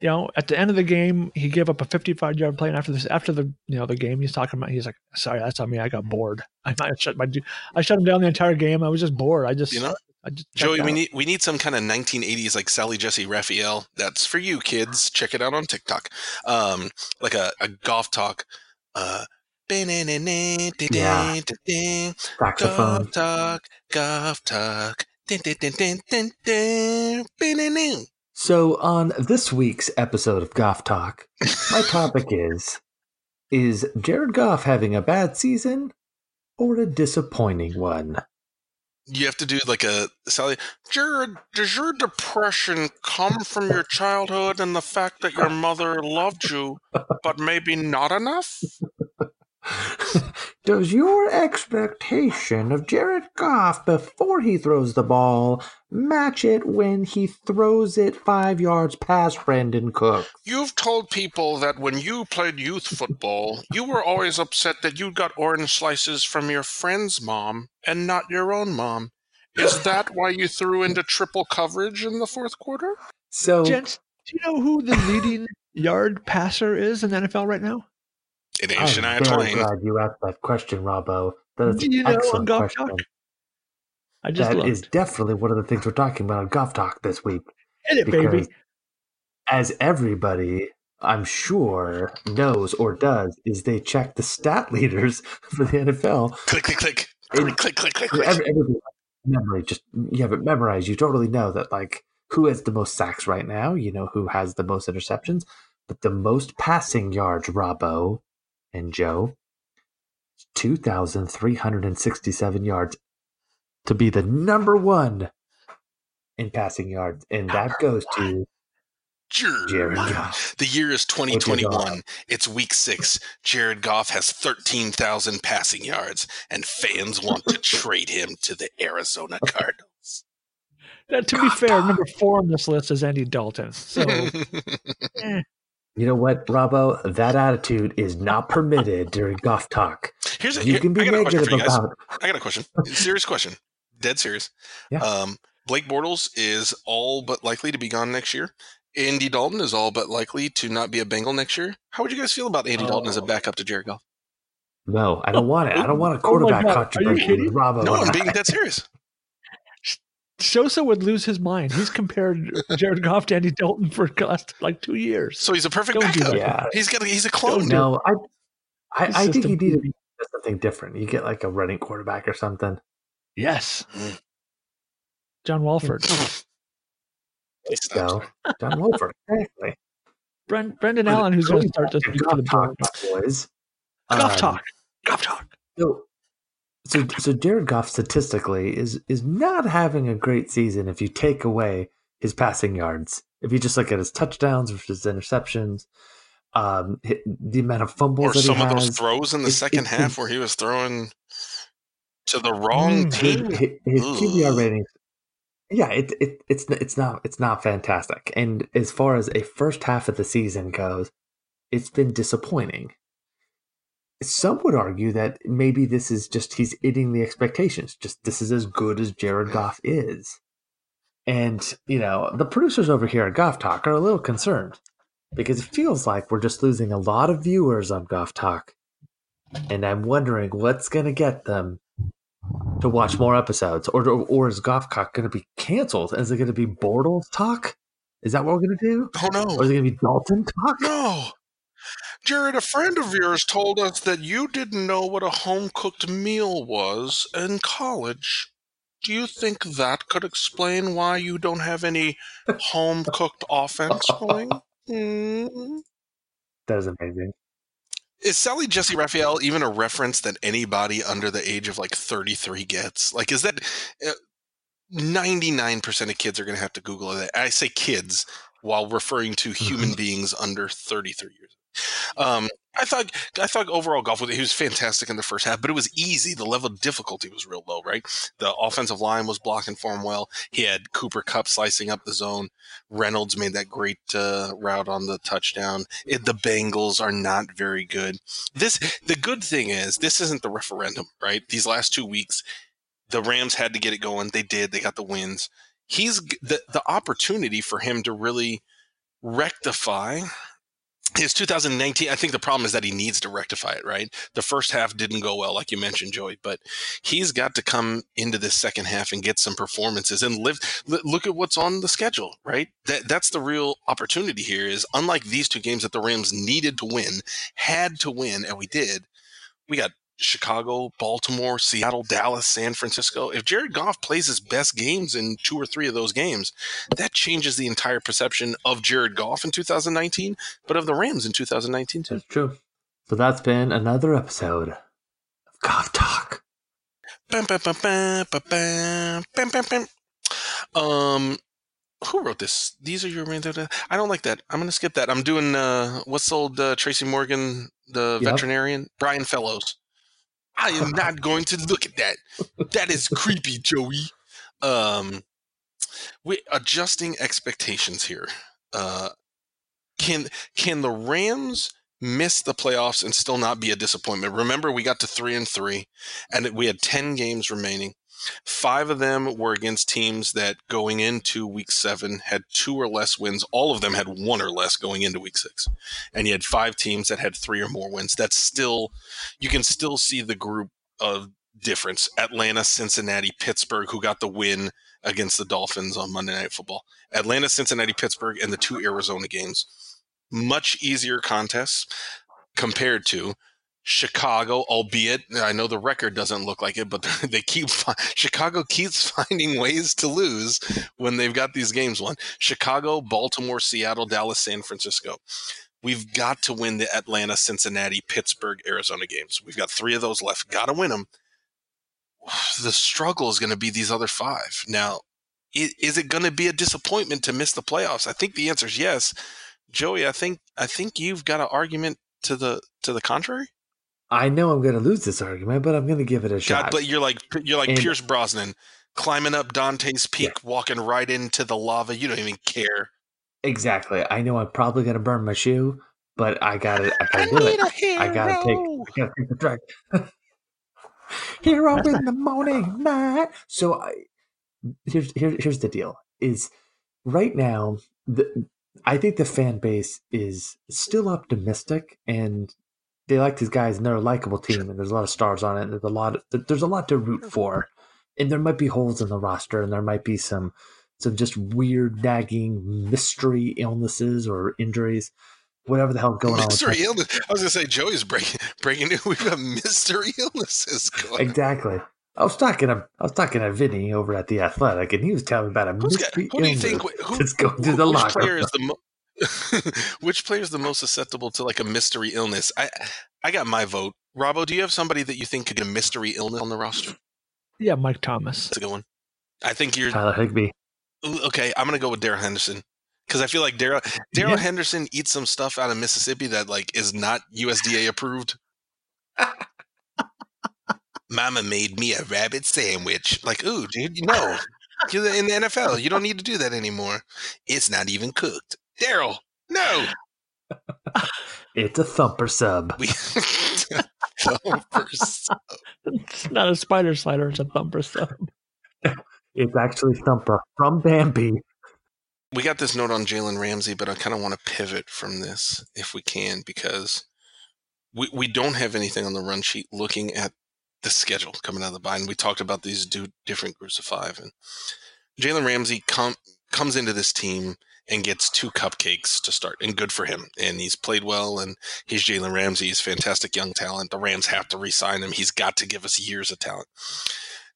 You know, at the end of the game, he gave up a 55 yard play, and after this, after the you know the game, he's talking about. He's like, "Sorry, that's on me. I got bored. I, I shut my I shut him down the entire game. I was just bored. I just you know." I just Joey, we need we need some kind of 1980s like Sally Jessy Raphael. That's for you kids. Check it out on TikTok. Um, like a, a golf talk. Uh, yeah. Golf talk, golf talk. So, on this week's episode of Goff Talk, my topic is Is Jared Goff having a bad season or a disappointing one? You have to do like a Sally. Jared, does your depression come from your childhood and the fact that your mother loved you, but maybe not enough? Does your expectation of Jared Goff before he throws the ball match it when he throws it five yards past Brandin Cook? You've told people that when you played youth football, you were always upset that you got orange slices from your friend's mom and not your own mom. Is that why you threw into triple coverage in the fourth quarter? So, gents, do you know who the leading yard passer is in the NFL right now? It ain't I'm Shania very glad you asked that question, Robbo. That is an excellent question. Talk? I just that is definitely one of the things we're talking about on Golf Talk this week. Hit it, baby. As everybody, I'm sure, knows or does, is they check the stat leaders for the NFL. Click, click, click. And click, click, click, click. Every, everybody, memory, just you have it memorized. You totally know that, like, who has the most sacks right now? You know who has the most interceptions, but the most passing yards, Robbo, and Joe, 2,367 yards to be the number one in passing yards. And that goes to Jared Goff. The year is 2021. It's week six. Jared Goff has 13,000 passing yards, and fans want to trade him to the Arizona Cardinals. Now, to be fair, number four on this list is Andy Dalton. So, eh. You know what, Robbo? That attitude is not permitted during golf talk. Here's a, you here, can be negative about. I got a question. serious question. Dead serious. Yeah. Um, Blake Bortles is all but likely to be gone next year. Andy Dalton is all but likely to not be a Bengal next year. How would you guys feel about Andy oh. Dalton as a oh. backup to Jared Goff? No, I don't want it. I don't want a oh quarterback oh controversy. Robbo. No, I'm being dead serious. Sosa would lose his mind. He's compared Jared Goff to Andy Dalton for the last like two years. So he's a perfect Don't backup. Yeah. He's got he's a clone. No, I I, I think he needed something different. You get like a running quarterback or something. Yes. John Wolford. so, John Wolford, exactly. Brent, Brandon Allen, who's going to start this for the talk, boys. Golf um, talk. Golf talk. So so, so Jared Goff statistically is is not having a great season if you take away his passing yards. If you just look at his touchdowns versus interceptions, um, the amount of fumbles or some of those throws in the second half where he was throwing to the wrong mm, team. His, his QBR ratings, yeah, it, it it's it's not it's not fantastic. And as far as a first half of the season goes, it's been disappointing some would argue that maybe this is just he's hitting the expectations. Just this is as good as Jared Goff is. And, you know, the producers over here at Golf Talk are a little concerned because it feels like we're just losing a lot of viewers on Golf Talk. And I'm wondering what's going to get them to watch more episodes, or or is Golf Talk going to be canceled? Is it going to be Bortles Talk? Is that what we're going to do? Oh no! Or is it going to be Dalton Talk? No. Jared, a friend of yours told us that you didn't know what a home cooked meal was in college. Do you think that could explain why you don't have any home cooked offense going? Mm. That is amazing. Is Sally Jessy Raphael even a reference that anybody under the age of like 33 gets? Like, is that 99% uh, of kids are going to have to Google that? I say kids while referring to human beings under 33 years. Um, I thought I thought overall Goff was he was fantastic in the first half, but it was easy. The level of difficulty was real low, right? The offensive line was blocking for him well. He had Cooper Kupp slicing up the zone. Reynolds made that great uh, route on the touchdown. It, the Bengals are not very good. This the good thing is this isn't the referendum, right? These last two weeks, the Rams had to get it going. They did. They got the wins. He's the the opportunity for him to really rectify his 2019 i think the problem is that he needs to rectify it right? The first half didn't go well like you mentioned joey but he's got to come into this second half and get some performances and live look at what's on the schedule right? That that's the real opportunity here is unlike these two games that the rams needed to win had to win and we did we got Chicago, Baltimore, Seattle, Dallas, San Francisco. If Jared Goff plays his best games in two or three of those games, that changes the entire perception of Jared Goff in 2019, but of the Rams in 2019 too. That's true. So that's been another episode of Goff Talk. Um, who wrote this? These are your random. I don't like that. I'm gonna skip that. I'm doing uh, what's old uh, Tracy Morgan, the yep. veterinarian, Brian Fellows. I am not going to look at that. That is creepy, Joey. Um, we adjusting expectations here. Uh, can can the Rams miss the playoffs and still not be a disappointment? Remember, we got to three and three, and we had ten games remaining. Five of them were against teams that going into week seven had two or less wins. All of them had one or less going into week six. And you had five teams that had three or more wins. That's still, you can still see the group of difference. Atlanta, Cincinnati, Pittsburgh, who got the win against the Dolphins on Monday Night Football. Atlanta, Cincinnati, Pittsburgh, and the two Arizona games. Much easier contests compared to Chicago, albeit I know the record doesn't look like it, but they keep Chicago keeps finding ways to lose when they've got these games won. Chicago, Baltimore, Seattle, Dallas, San Francisco. We've got to win the Atlanta, Cincinnati, Pittsburgh, Arizona games. We've got three of those left. Got to win them. The struggle is going to be these other five. Now, is it going to be a disappointment to miss the playoffs? I think the answer is yes. Joey, I think I think you've got an argument to the to the contrary. I know I'm going to lose this argument, but I'm going to give it a shot. God, but you're like you're like and, Pierce Brosnan climbing up Dante's Peak, yeah. walking right into the lava. You don't even care. Exactly. I know I'm probably going to burn my shoe, but I got it. I got to do it. I got to take. I got to take the track. hero in the morning, night. So I, here's here's here's the deal: is right now the I think the fan base is still optimistic and they like these guys and they're a likable team and there's a lot of stars on it. And there's a lot of, there's a lot to root mm-hmm. for, and there might be holes in the roster and there might be some some just weird nagging mystery illnesses or injuries, whatever the hell going on. Mystery illness. I was gonna say Joey's breaking breaking news. We've got mystery illnesses going. Exactly. I was talking to I was talking to Vinny over at the Athletic, and he was telling me about a mystery got, who do you think who, that's going through the locker. Player is the Which player is the most susceptible to like a mystery illness? I I got my vote. Robbo, do you have somebody that you think could get a mystery illness on the roster? Yeah, Mike Thomas. That's a good one. I think you're Tyler Higbee. Okay, I'm gonna go with Darrell Henderson because I feel like Daryl Darrell yeah. Henderson eats some stuff out of Mississippi that like is not USDA approved. Mama made me a rabbit sandwich. Like, ooh, dude, you know, you're in the NFL. You don't need to do that anymore. It's not even cooked. Darrell, no. it's a thumper sub. We- thumper sub. It's not a spider slider, it's a thumper sub. It's actually Thumper from Bambi. We got this note on Jalen Ramsey, but I kind of want to pivot from this if we can because we, we don't have anything on the run sheet looking at the schedule coming out of the bye. And we talked about these two different groups of five. And Jalen Ramsey com- comes into this team and gets two cupcakes to start, and good for him. And he's played well, and he's Jalen Ramsey. He's fantastic young talent. The Rams have to re-sign him. He's got to give us years of talent.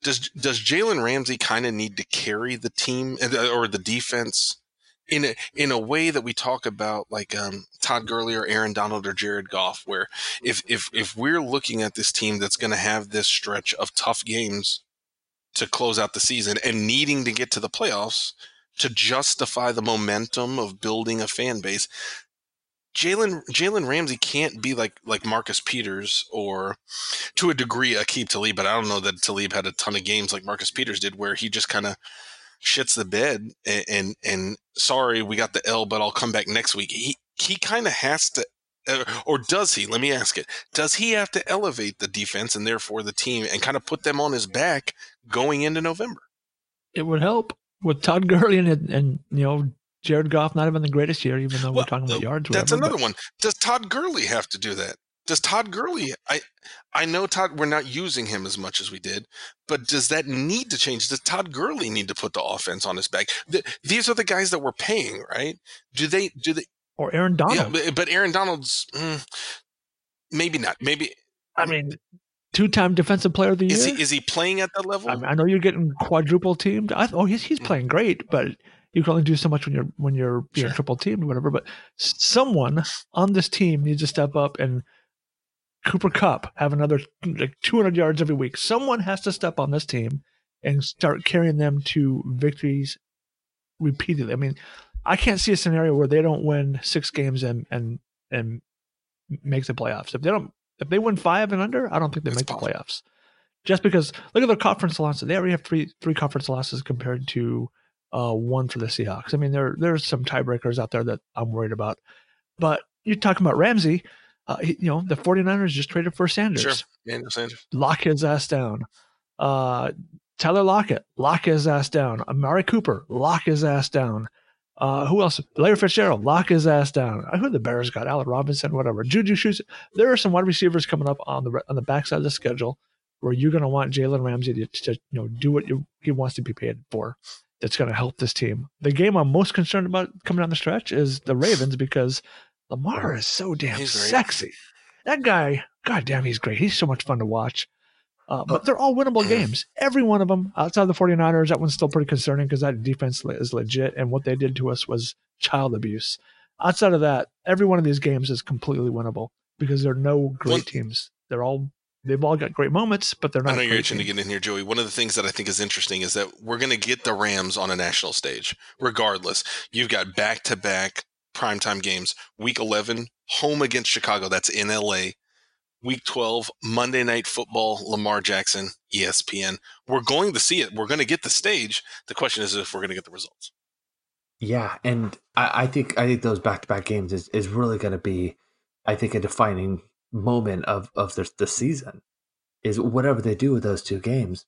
Does does Jalen Ramsey kind of need to carry the team uh, or the defense in a in a way that we talk about like um, Todd Gurley or Aaron Donald or Jared Goff, where if if if we're looking at this team that's going to have this stretch of tough games to close out the season and needing to get to the playoffs to justify the momentum of building a fan base, Jalen Jalen Ramsey can't be like like Marcus Peters or to a degree Aqib Talib, but I don't know that Talib had a ton of games like Marcus Peters did, where he just kind of shits the bed and, and, and sorry we got the L, but I'll come back next week. He he kind of has to, uh, or does he? Let me ask it. Does he have to elevate the defense and therefore the team and kind of put them on his back going into November? It would help with Todd Gurley and, and you know Jared Goff not having the greatest year, even though well, we're talking about yards. That's whatever, another but. one. Does Todd Gurley have to do that? Does Todd Gurley? I I know Todd. We're not using him as much as we did, but does that need to change? Does Todd Gurley need to put the offense on his back? The, these are the guys that we're paying, right? Do they? Do they? Or Aaron Donald? Yeah, but, but Aaron Donald's mm, maybe not. Maybe. I mean, two-time defensive player of the year. Is he, is he playing at that level? I, mean, I know you're getting quadruple teamed. I, oh, he's he's mm. playing great, but you can only do so much when you're when you're being sure. triple teamed or whatever. But someone on this team needs to step up and Cooper Kupp have another like 200 yards every week. Someone has to step on this team and start carrying them to victories repeatedly. I mean, I can't see a scenario where they don't win six games and and and make the playoffs. If they don't, if they win five and under, I don't think they make possible. the playoffs. Just because look at their conference losses, they already have three three conference losses compared to uh, one for the Seahawks. I mean, there there's some tiebreakers out there that I'm worried about. But you're talking about Ramsey. Uh, he, you know, the 49ers just traded for Sanders. Sure. Daniel Sanders. Lock his ass down. Uh, Tyler Lockett, lock his ass down. Amari Cooper, lock his ass down. Uh, who else? Larry Fitzgerald, lock his ass down. Who the Bears got? Allen Robinson, whatever. Juju Shoes. There are some wide receivers coming up on the on the backside of the schedule where you're going to want Jalen Ramsey to, to, you know do what you, he wants to be paid for. That's going to help this team. The game I'm most concerned about coming down the stretch is the Ravens because Lamar is so damn sexy. That guy, goddamn, he's great. He's so much fun to watch. Uh, but they're all winnable games. Every one of them, outside of the 49ers, that one's still pretty concerning because that defense is legit. And what they did to us was child abuse. Outside of that, every one of these games is completely winnable because there are no great teams. They're all they've all got great moments, but they're not. I know you're itching to get in here, Joey. One of the things that I think is interesting is that we're going to get the Rams on a national stage, regardless. You've got back to back primetime games. Week 11, home against Chicago. That's in LA. Week 12, Monday Night Football, Lamar Jackson, ESPN. We're going to see it. We're going to get the stage. The question is if we're going to get the results. Yeah, and I, I think I think those back to back games is, is really going to be, I think, a defining moment of of the, the season. Is whatever they do with those two games.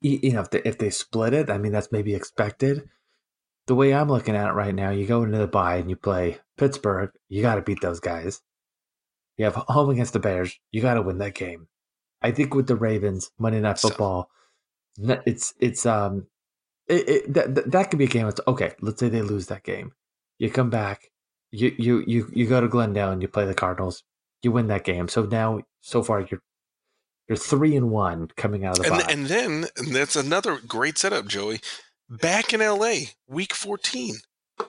You, know, if they, if they split it, I mean, that's maybe expected the way I'm looking at it right now, you go into the bye and you play Pittsburgh, you got to beat those guys. You have home against the Bears, you got to win that game. I think with the Ravens, Monday Night Football, so. it's it's um it, it, that that could be a game. It's okay. Let's say they lose that game, you come back, you you you you go to Glendale and you play the Cardinals, you win that game. So now, so far, you're you're three and one coming out of the and, and then and that's another great setup, Joey back in LA, week 14.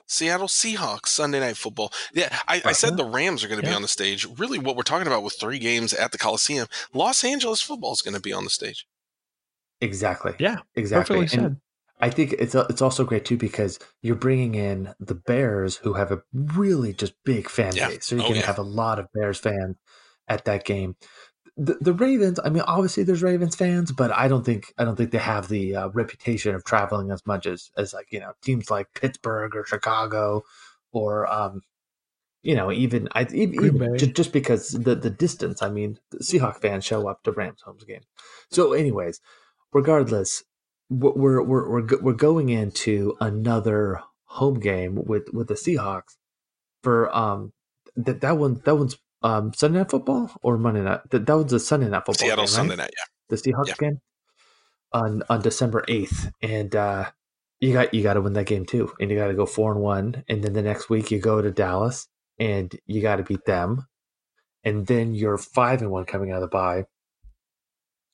Seattle Seahawks Sunday night football. Yeah, I, I said uh-huh. the Rams are going to yeah. be on the stage. Really, what we're talking about with three games at the Coliseum, Los Angeles football is going to be on the stage. Exactly. Yeah. Exactly. And I think it's uh, it's also great too because you're bringing in the Bears, who have a really just big fan yeah. base. So you're oh, going to yeah. have a lot of Bears fans at that game the, the Ravens. I mean, obviously there's Ravens fans, but I don't think I don't think they have the uh, reputation of traveling as much as as like you know teams like Pittsburgh or Chicago, or um, you know even I even, just, just because the the distance. I mean, the Seahawk fans show up to Rams home game. So, anyways, regardless, we're we're we're we're going into another home game with with the Seahawks for um that that one that one's um Sunday night football or Monday night that, that was a Sunday night football Seattle game, Sunday right? night yeah the Seahawks Yeah. game on on December eighth, and uh, you got you got to win that game too, and you got to go four and one, and then the next week you go to Dallas and you got to beat them, and then you're five and one coming out of the bye,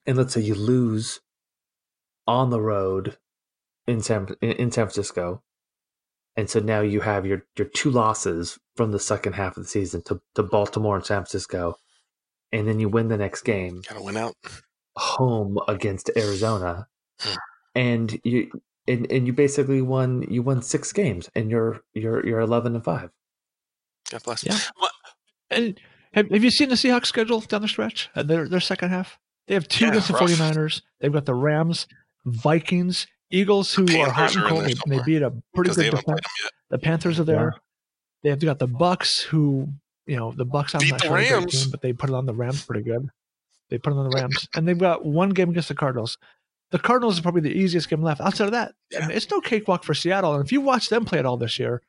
and let's say you lose on the road in San in, in San Francisco, and so now you have your your two losses from the second half of the season to to Baltimore and San Francisco, and then you win the next game gotta win out home against Arizona, Hmm. and you and, and you basically won you won six games, and you're you're you're eleven and five. God bless Yeah. What- And have, have you seen the Seahawks schedule down the stretch? Uh, Their their second half. They have two Yeah, against the rough. 49ers. They've got the Rams, Vikings, Eagles, who are hot and cold. They, beat a pretty good defense. The Panthers are there. They've got the Bucs, who you know the Bucs. I'm Beat not the sure Rams. team, but they put it on the Rams pretty good. They put it on the Rams, and they've got one game against the Cardinals. The Cardinals is probably the easiest game left. Outside of that, Yeah. it's no cakewalk for Seattle. And if you watch them play it all this year,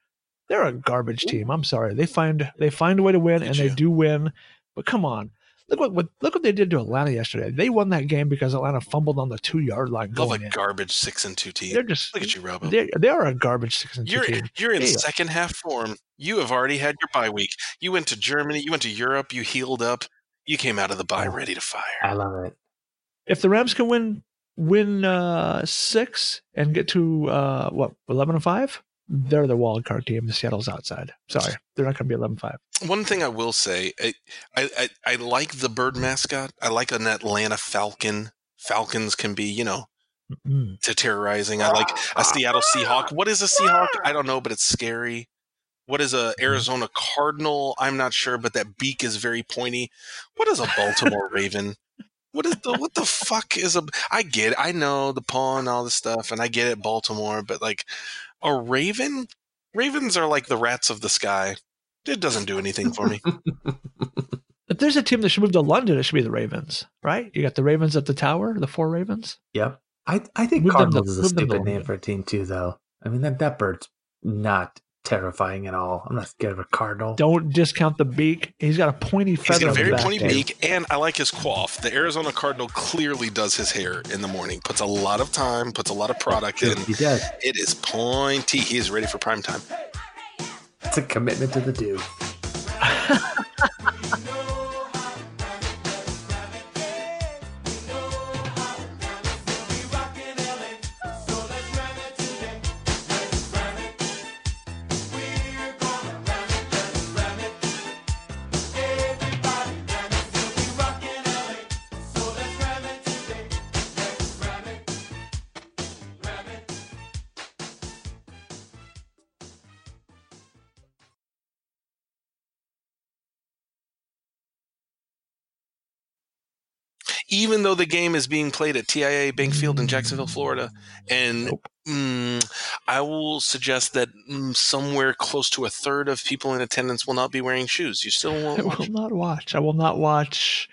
they're a garbage team. I'm sorry. They find they find a way to win, Did and they do win. But come on, look what, what look what they did to Atlanta yesterday. They won that game because Atlanta fumbled on the two yard line love going a in. garbage six and two team They're just look at you Robbo they they are a garbage six and two You're team. you're in Yeah. second half form. You have already had your bye week. You went to Germany. You went to Europe. You healed up. You came out of the bye ready to fire. I love it. if the Rams can win win uh, six and get to uh, what eleven and five, they're the wild card team. Seattle's outside. Sorry, they're not going to be 11-5. One thing I will say, I, I I like the bird mascot. I like an Atlanta Falcon. Falcons can be, you know, Mm. to terrorizing. I like a Seattle Seahawk. What is a Seahawk? I don't know, but it's scary. What is a Arizona Cardinal? I'm not sure, but that beak is very pointy. What is a Baltimore Raven? What is the what the fuck is a? I get it. I know the paw and all this stuff, and I get it, Baltimore. But like a Raven, Ravens are like the rats of the sky. It doesn't do anything for me. If there's a team that should move to London, it should be the Ravens, right? You got the Ravens at the tower, the four Ravens. Yep. I I think Move them to- is a move them to stupid name for a team too, though. I mean that that bird's not terrifying at all. I'm not scared of a cardinal. Don't discount the beak. He's got a pointy He's feather got a very pointy Dave. beak, and I like his quaff. The Arizona Cardinal clearly does his hair in the morning. Puts a lot of time, puts a lot of product in. He does. It is pointy. He is ready for prime time. It's a commitment to the do. though the game is being played at TIAA Bank Field in Jacksonville, Florida, and Nope. mm, I will suggest that mm, somewhere close to a third of people in attendance will not be wearing shoes. You still won't will watch. not watch. I will not watch.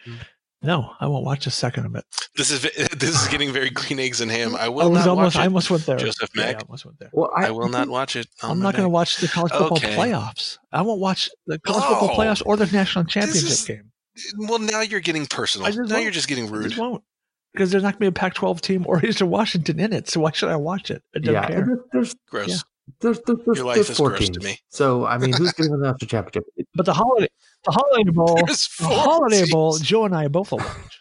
No, I won't watch a second of it. This is this is getting very green eggs and ham. I I will was not almost. watch I it. almost went there. Joseph Yeah, I almost went there. Well, I, I will not watch it. I'm not going to watch the college football Okay. playoffs. I won't watch the college football Oh, playoffs or the national championship is- game. Well, now you're getting personal. Now won't. you're just getting I rude. just won't because there's not going to be a Pac-12 team or Eastern Washington in it. So why should I watch it? I don't yeah, care. and there's Gross. Yeah. there's there's, there's, Your life there's is four gross to me. So I mean, who's getting the national championship? But the holiday, the holiday bowl, the four holiday bowl. Joe and I both will watch.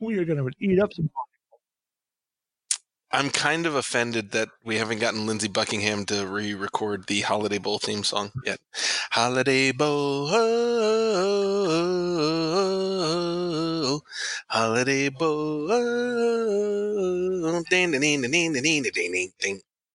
We are going to eat up some. I'm kind of offended that we haven't gotten Lindsey Buckingham to re-record the Holiday Bowl theme song yet. Holiday Bowl, oh, Holiday Bowl, ding, ding, ding, ding, ding, ding, ding, ding.